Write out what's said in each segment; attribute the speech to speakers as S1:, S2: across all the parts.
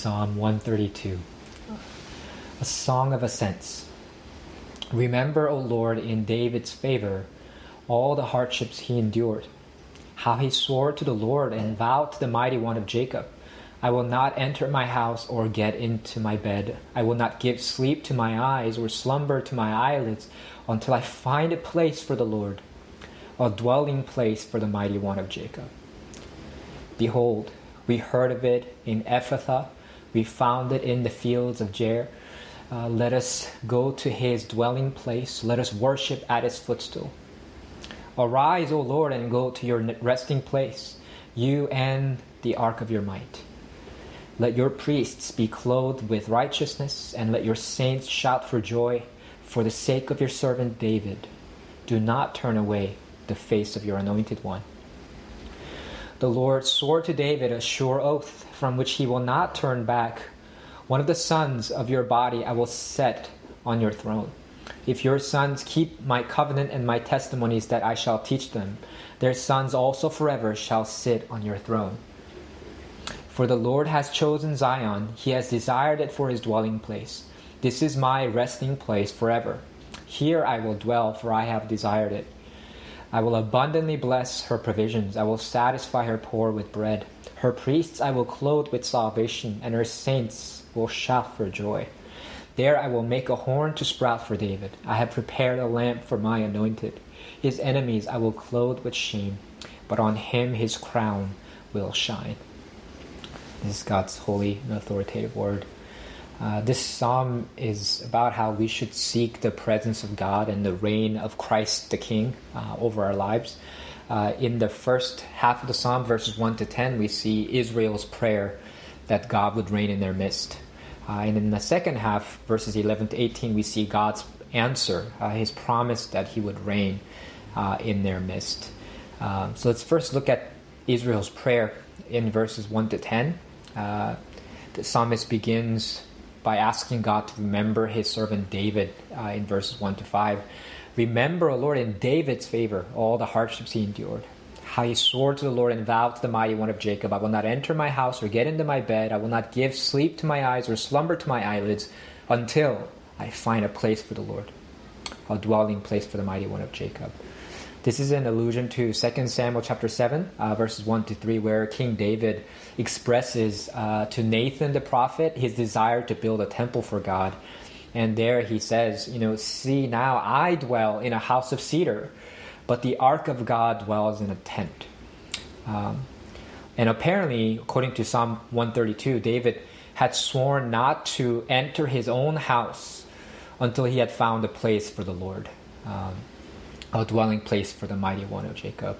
S1: Psalm 132 A Song of Ascents. Remember, O Lord, in David's favor, all the hardships he endured, how he swore to the Lord and vowed to the mighty one of Jacob. I will not enter my house or get into my bed. I will not give sleep to my eyes or slumber to my eyelids until I find a place for the Lord, a dwelling place for the mighty one of Jacob. Behold, we heard of it in Ephrathah we found it in the fields of Jaar. Uh, let us go to his dwelling place. Let us worship at his footstool. Arise, O Lord, and go to your resting place, you and the ark of your might. Let your priests be clothed with righteousness, and let your saints shout for joy for the sake of your servant David. Do not turn away the face of your anointed one. The Lord swore to David a sure oath from which he will not turn back. One of the sons of your body I will set on your throne. If your sons keep my covenant and my testimonies that I shall teach them, their sons also forever shall sit on your throne. For the Lord has chosen Zion, he has desired it for his dwelling place. This is my resting place forever. Here I will dwell, for I have desired it. I will abundantly bless her provisions. I will satisfy her poor with bread. Her priests I will clothe with salvation, and her saints will shout for joy. There I will make a horn to sprout for David. I have prepared a lamp for my anointed. His enemies I will clothe with shame, but on him his crown will shine. This is God's holy and authoritative word. Uh, this psalm is about how we should seek the presence of God and the reign of Christ the King uh, over our lives. Uh, in the first half of the psalm, verses 1 to 10, we see Israel's prayer that God would reign in their midst. Uh, and in the second half, verses 11 to 18, we see God's answer, uh, his promise that he would reign uh, in their midst. Um, so let's first look at Israel's prayer in verses 1 to 10. the psalmist begins by asking God to remember his servant David uh, in verses 1 to 5. Remember, O Lord, in David's favor, all the hardships he endured. How he swore to the Lord and vowed to the mighty one of Jacob, I will not enter my house or get into my bed. I will not give sleep to my eyes or slumber to my eyelids until I find a place for the Lord, a dwelling place for the mighty one of Jacob. This is an allusion to 2 Samuel chapter 7, uh, verses 1 to 3, where King David expresses uh, to Nathan the prophet his desire to build a temple for God. And there he says, You know, see now I dwell in a house of cedar, but the ark of God dwells in a tent. Um, and apparently, according to Psalm 132, David had sworn not to enter his own house until he had found a place for the Lord. Um, a dwelling place for the mighty one of Jacob.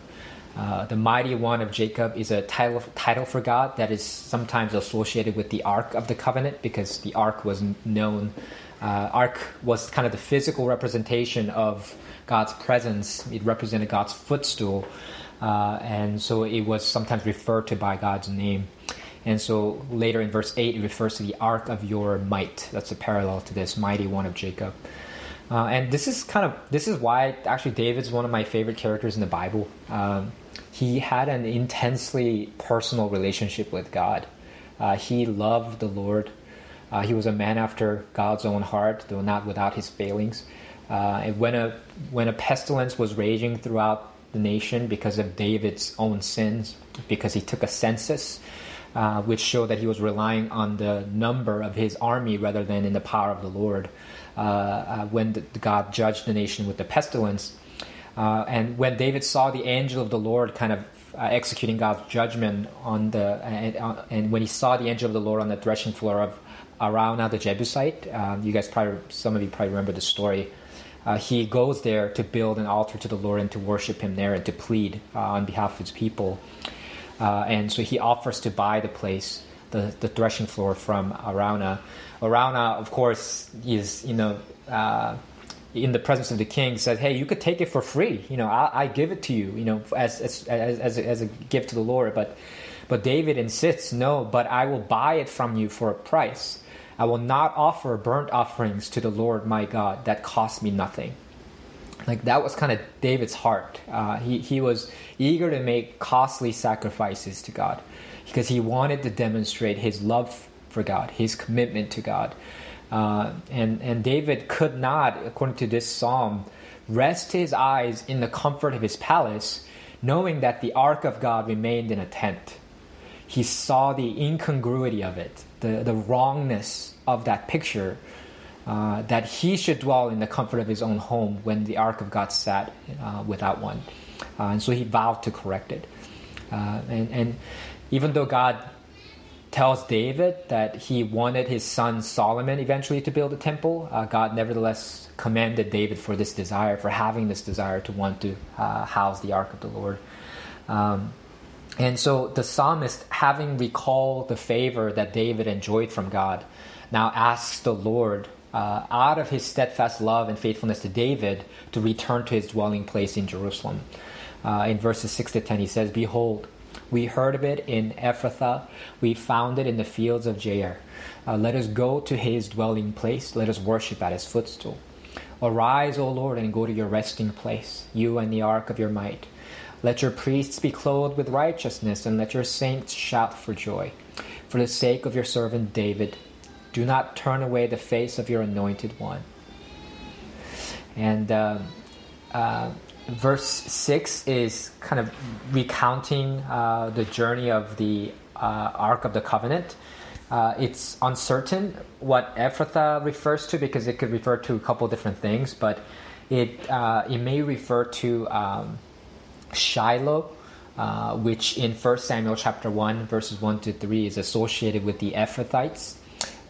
S1: Uh, the mighty one of Jacob is a title, title for God that is sometimes associated with the Ark of the Covenant because the Ark was known. Uh, Ark was kind of the physical representation of God's presence. It represented God's footstool, uh, and so it was sometimes referred to by God's name. And so later in verse 8, it refers to the Ark of your might. That's a parallel to this mighty one of Jacob. Uh, and this is kind of this is why actually David's one of my favorite characters in the Bible. Um, he had an intensely personal relationship with God. Uh, he loved the Lord. Uh, he was a man after God's own heart, though not without his failings. Uh, and when a when a pestilence was raging throughout the nation because of David's own sins, because he took a census, uh, which showed that he was relying on the number of his army rather than in the power of the Lord. Uh, uh, when the, God judged the nation with the pestilence. Uh, and when David saw the angel of the Lord kind of executing God's judgment on the, and, and, when he saw the angel of the Lord on the threshing floor of Araunah the Jebusite, um, you guys probably, some of you probably remember the story. Uh, he goes there to build an altar to the Lord and to worship Him there and to plead uh, on behalf of His people. Uh, and so he offers to buy the place, the, the threshing floor from Araunah. Araunah, of course, is you know uh, in the presence of the king says, "Hey, you could take it for free. You know, I, I give it to you. You know, as as as a, as a gift to the Lord." But but David insists, "No, but I will buy it from you for a price. I will not offer burnt offerings to the Lord my God that cost me nothing." Like that was kind of David's heart. Uh, he he was eager to make costly sacrifices to God because he wanted to demonstrate his love for God, his commitment to God. Uh, and, and David could not, according to this psalm, rest his eyes in the comfort of his palace, knowing that the ark of God remained in a tent. He saw the incongruity of it, the, the wrongness of that picture, uh, that he should dwell in the comfort of his own home when the ark of God sat uh, without one. Uh, and so he vowed to correct it. Uh, and, and even though God tells David that he wanted his son Solomon eventually to build a temple, uh, God nevertheless commended David for this desire, for having this desire to want to uh, house the ark of the Lord. Um, and so the psalmist, having recalled the favor that David enjoyed from God, now asks the Lord, uh, out of his steadfast love and faithfulness to David, to return to his dwelling place in Jerusalem. Uh, in verses 6 to 10, he says, Behold, we heard of it in Ephrathah. We found it in the fields of Jaar. Uh, let us go to his dwelling place. Let us worship at his footstool. Arise, O Lord, and go to your resting place, you and the ark of your might. Let your priests be clothed with righteousness, and let your saints shout for joy. For the sake of your servant David, do not turn away the face of your anointed one. And uh, uh, verse 6 is kind of recounting uh, the journey of the uh, Ark of the Covenant. Uh, it's uncertain what Ephrathah refers to because it could refer to a couple different things, but it, uh, it may refer to um, Shiloh, uh, which in 1 Samuel chapter 1, verses 1 to 3, is associated with the Ephrathites.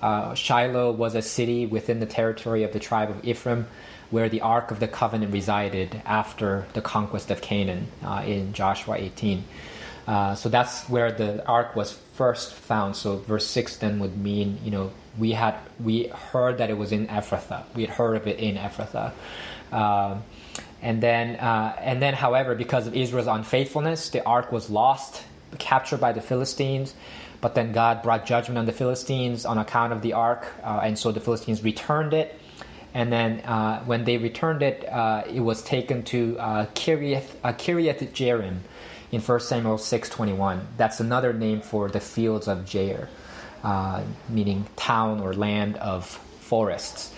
S1: Uh, Shiloh was a city within the territory of the tribe of Ephraim where the Ark of the Covenant resided after the conquest of Canaan uh, in Joshua 18. Uh, so that's where the ark was first found. So verse six then would mean, you know, we had we heard that it was in Ephrathah. We had heard of it in Ephrathah. Uh, and then, uh, and then, however, because of Israel's unfaithfulness, the ark was lost, captured by the Philistines. But then God brought judgment on the Philistines on account of the ark, uh, and so the Philistines returned it. And then uh, when they returned it, uh, it was taken to uh, Kiriath, uh, Jearim in 1 Samuel 6.21. That's another name for the fields of Jaar, uh, meaning town or land of forests.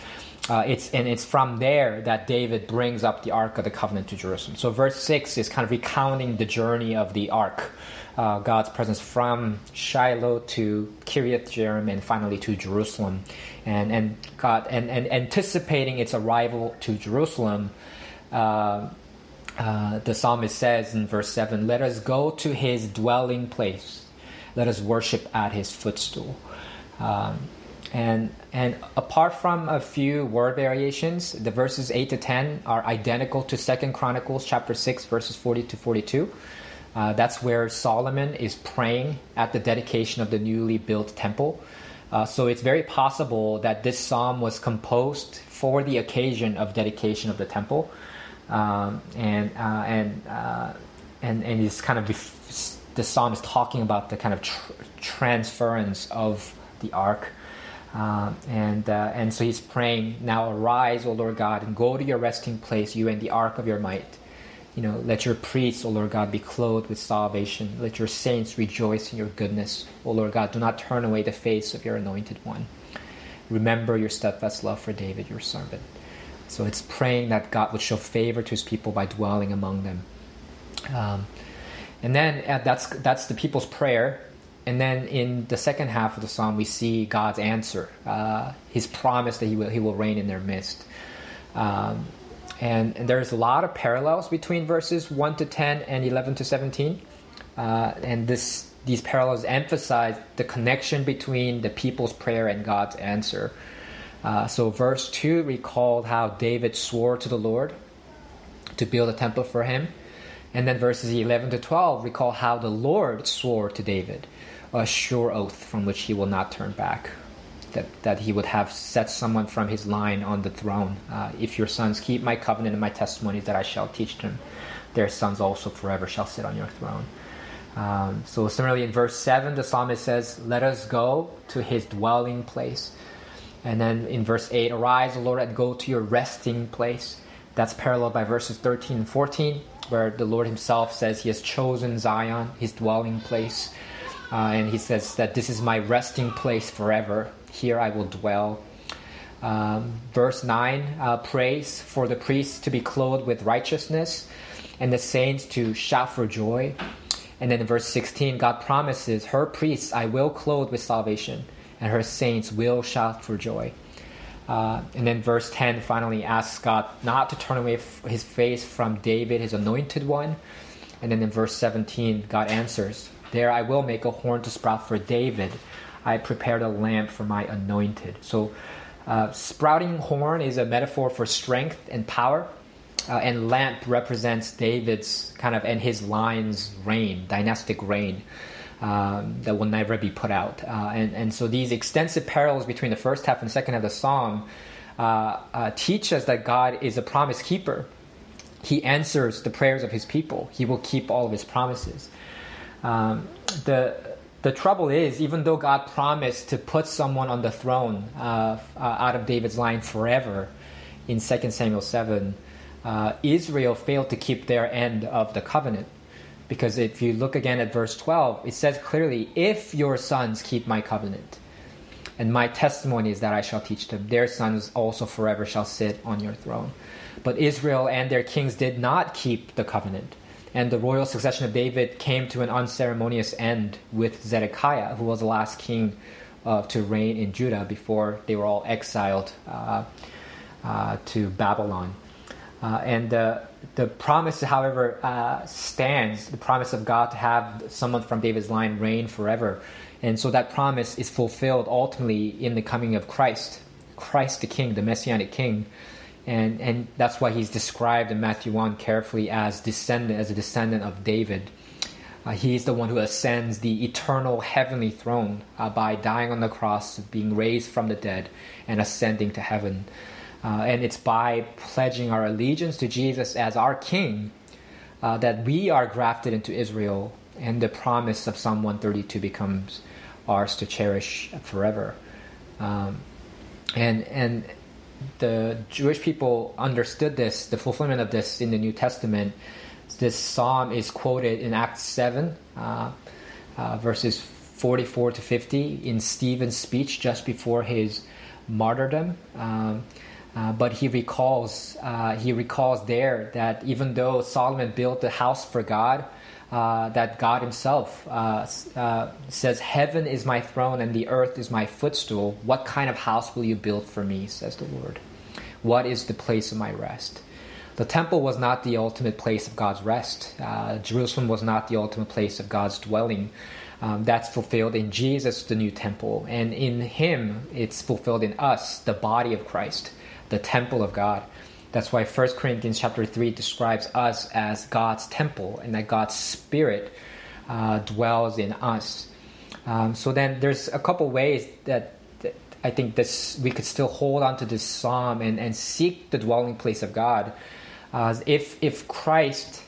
S1: Uh, it's and it's from there that David brings up the Ark of the Covenant to Jerusalem. So verse six is kind of recounting the journey of the Ark, uh, God's presence from Shiloh to Kiriath Jearim and finally to Jerusalem, and and God and, and anticipating its arrival to Jerusalem. Uh, uh, the psalmist says in verse 7 Let us go to his dwelling place, let us worship at his footstool. Um, and, and apart from a few word variations, the verses 8 to 10 are identical to Second Chronicles chapter 6, verses 40 to 42. Uh, that's where Solomon is praying at the dedication of the newly built temple. Uh, so it's very possible that this psalm was composed for the occasion of dedication of the temple, um, and uh, and uh, and and is kind of the psalm is talking about the kind of tr- transference of the ark. Um, and uh, and so he's praying now arise o lord god and go to your resting place you and the ark of your might you know, let your priests, O Lord God, be clothed with salvation. Let your saints rejoice in your goodness. O Lord God, do not turn away the face of your anointed one. Remember your steadfast love for David, your servant. So it's praying that God would show favor to his people by dwelling among them. Um, and then uh, that's, that's the people's prayer. And then in the second half of the psalm, we see God's answer, uh, his promise that he will, he will reign in their midst. Um, and, and, there's a lot of parallels between verses 1 to 10 and 11 to 17. Uh, and this, these parallels emphasize the connection between the people's prayer and God's answer. Uh, so, verse 2 recalled how David swore to the Lord to build a temple for him. And then verses 11 to 12 recall how the Lord swore to David a sure oath from which he will not turn back that, that he would have set someone from his line on the throne. Uh, if your sons keep my covenant and my testimonies that I shall teach them, their sons also forever shall sit on your throne. Um, so, similarly, in verse 7, the psalmist says, Let us go to his dwelling place. And then in verse 8, Arise, O Lord, and go to your resting place. That's paralleled by verses 13 and 14, where the Lord himself says he has chosen Zion, his dwelling place. uh, and he says that this is my resting place forever. Here I will dwell. Um, verse 9 uh, prays for the priests to be clothed with righteousness and the saints to shout for joy. And then in verse 16, God promises, Her priests I will clothe with salvation, and her saints will shout for joy. Uh, and then verse 10 finally asks God not to turn away his face from David, his anointed one. And then in verse 17, God answers, There I will make a horn to sprout for David. I prepared a lamp for my anointed. So, uh, sprouting horn is a metaphor for strength and power. Uh, and lamp represents David's kind of and his line's reign, dynastic reign. Um, that will never be put out. Uh, and, and so these extensive parallels between the first half and second half of the psalm uh, uh, teach us that God is a promise keeper. He answers the prayers of his people. He will keep all of his promises. Um, the the trouble is, even though God promised to put someone on the throne uh, uh, out of David's line forever, in 2 Samuel seven, uh, Israel failed to keep their end of the covenant. Because if you look again at verse 12, it says clearly, If your sons keep my covenant, and my testimony is that I shall teach them, their sons also forever shall sit on your throne. But Israel and their kings did not keep the covenant. And the royal succession of David came to an unceremonious end with Zedekiah, who was the last king uh, to reign in Judah before they were all exiled uh, uh, to Babylon. Uh, and the, promise, however, uh, stands the promise of God to have someone from David's line reign forever. And so that promise is fulfilled ultimately in the coming of Christ, Christ the King, the Messianic King. And, and that's why he's described in Matthew 1 carefully as descendant, as a descendant of David. Uh, he's the one who ascends the eternal heavenly throne uh, by dying on the cross, being raised from the dead, and ascending to heaven. Uh, and it's by pledging our allegiance to Jesus as our King uh, that we are grafted into Israel, and the promise of Psalm 132 becomes ours to cherish forever. Um, and and the Jewish people understood this, the fulfillment of this in the New Testament. This psalm is quoted in Acts 7, uh, uh, verses 44 to 50, in Stephen's speech just before his martyrdom. Um, uh, but he recalls uh, he recalls there that even though Solomon built the house for God, uh, that God Himself uh, uh, says, "Heaven is my throne and the earth is my footstool. What kind of house will you build for me?" says the Lord. What is the place of my rest? The temple was not the ultimate place of God's rest. Uh, Jerusalem was not the ultimate place of God's dwelling. Um, that's fulfilled in Jesus, the new temple, and in Him, it's fulfilled in us, the body of Christ the temple of God. That's why 1 Corinthians chapter 3 describes us as God's temple and that God's Spirit uh, dwells in us. Um, so then there's a couple ways that, that, I think this we could still hold on to this psalm and, and seek the dwelling place of God. Uh, if, if Christ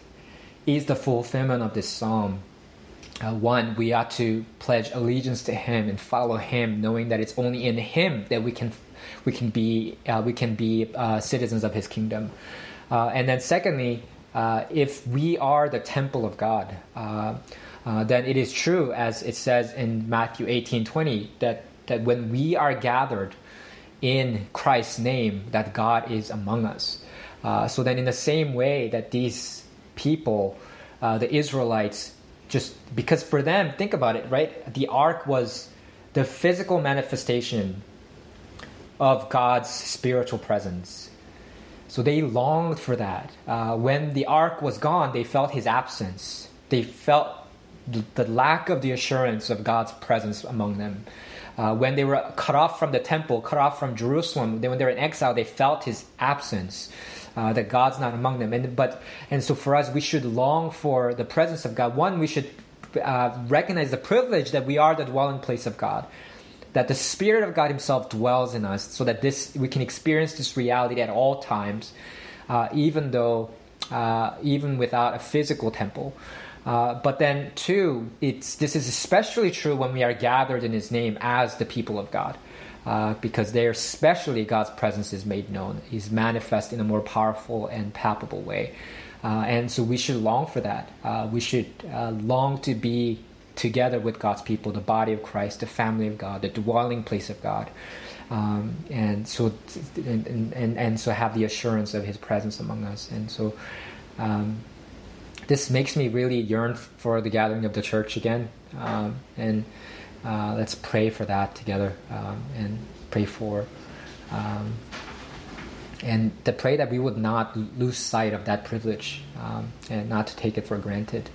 S1: is the fulfillment of this psalm, uh, one, we ought to pledge allegiance to Him and follow Him, knowing that it's only in Him that we can we can be uh, we can be uh, citizens of His kingdom. Uh, and then secondly, uh, if we are the temple of God, uh, then it is true as it says in Matthew eighteen twenty that that when we are gathered in Christ's name, that God is among us. so then, in the same way that these people, the Israelites, just because for them, think about it, right? The ark was the physical manifestation of God's spiritual presence. So they longed for that. Uh, when the ark was gone, they felt his absence. They felt the lack of the assurance of God's presence among them. Uh, when they were cut off from the temple, cut off from Jerusalem, when they were in exile, they felt his absence. Uh, that God's not among them, and but and so for us, we should long for the presence of God. One, we should uh, recognize the privilege that we are the dwelling place of God that the Spirit of God Himself dwells in us, so that this we can experience this reality at all times, uh, even though uh, even without a physical temple. Uh, but then, two, it's this is especially true when we are gathered in His name as the people of God. Uh, because there, especially God's presence is made known. He's manifest in a more powerful and palpable way. Uh, and so we should long for that. Uh, we should long to be together with God's people, the body of Christ, the family of God, the dwelling place of God. Um, and so and, and, and so have the assurance of his presence among us and so um, this makes me really yearn for the gathering of the church again um, and uh, let's pray for that together um, and pray for um, and to pray that we would not lose sight of that privilege um, and not to take it for granted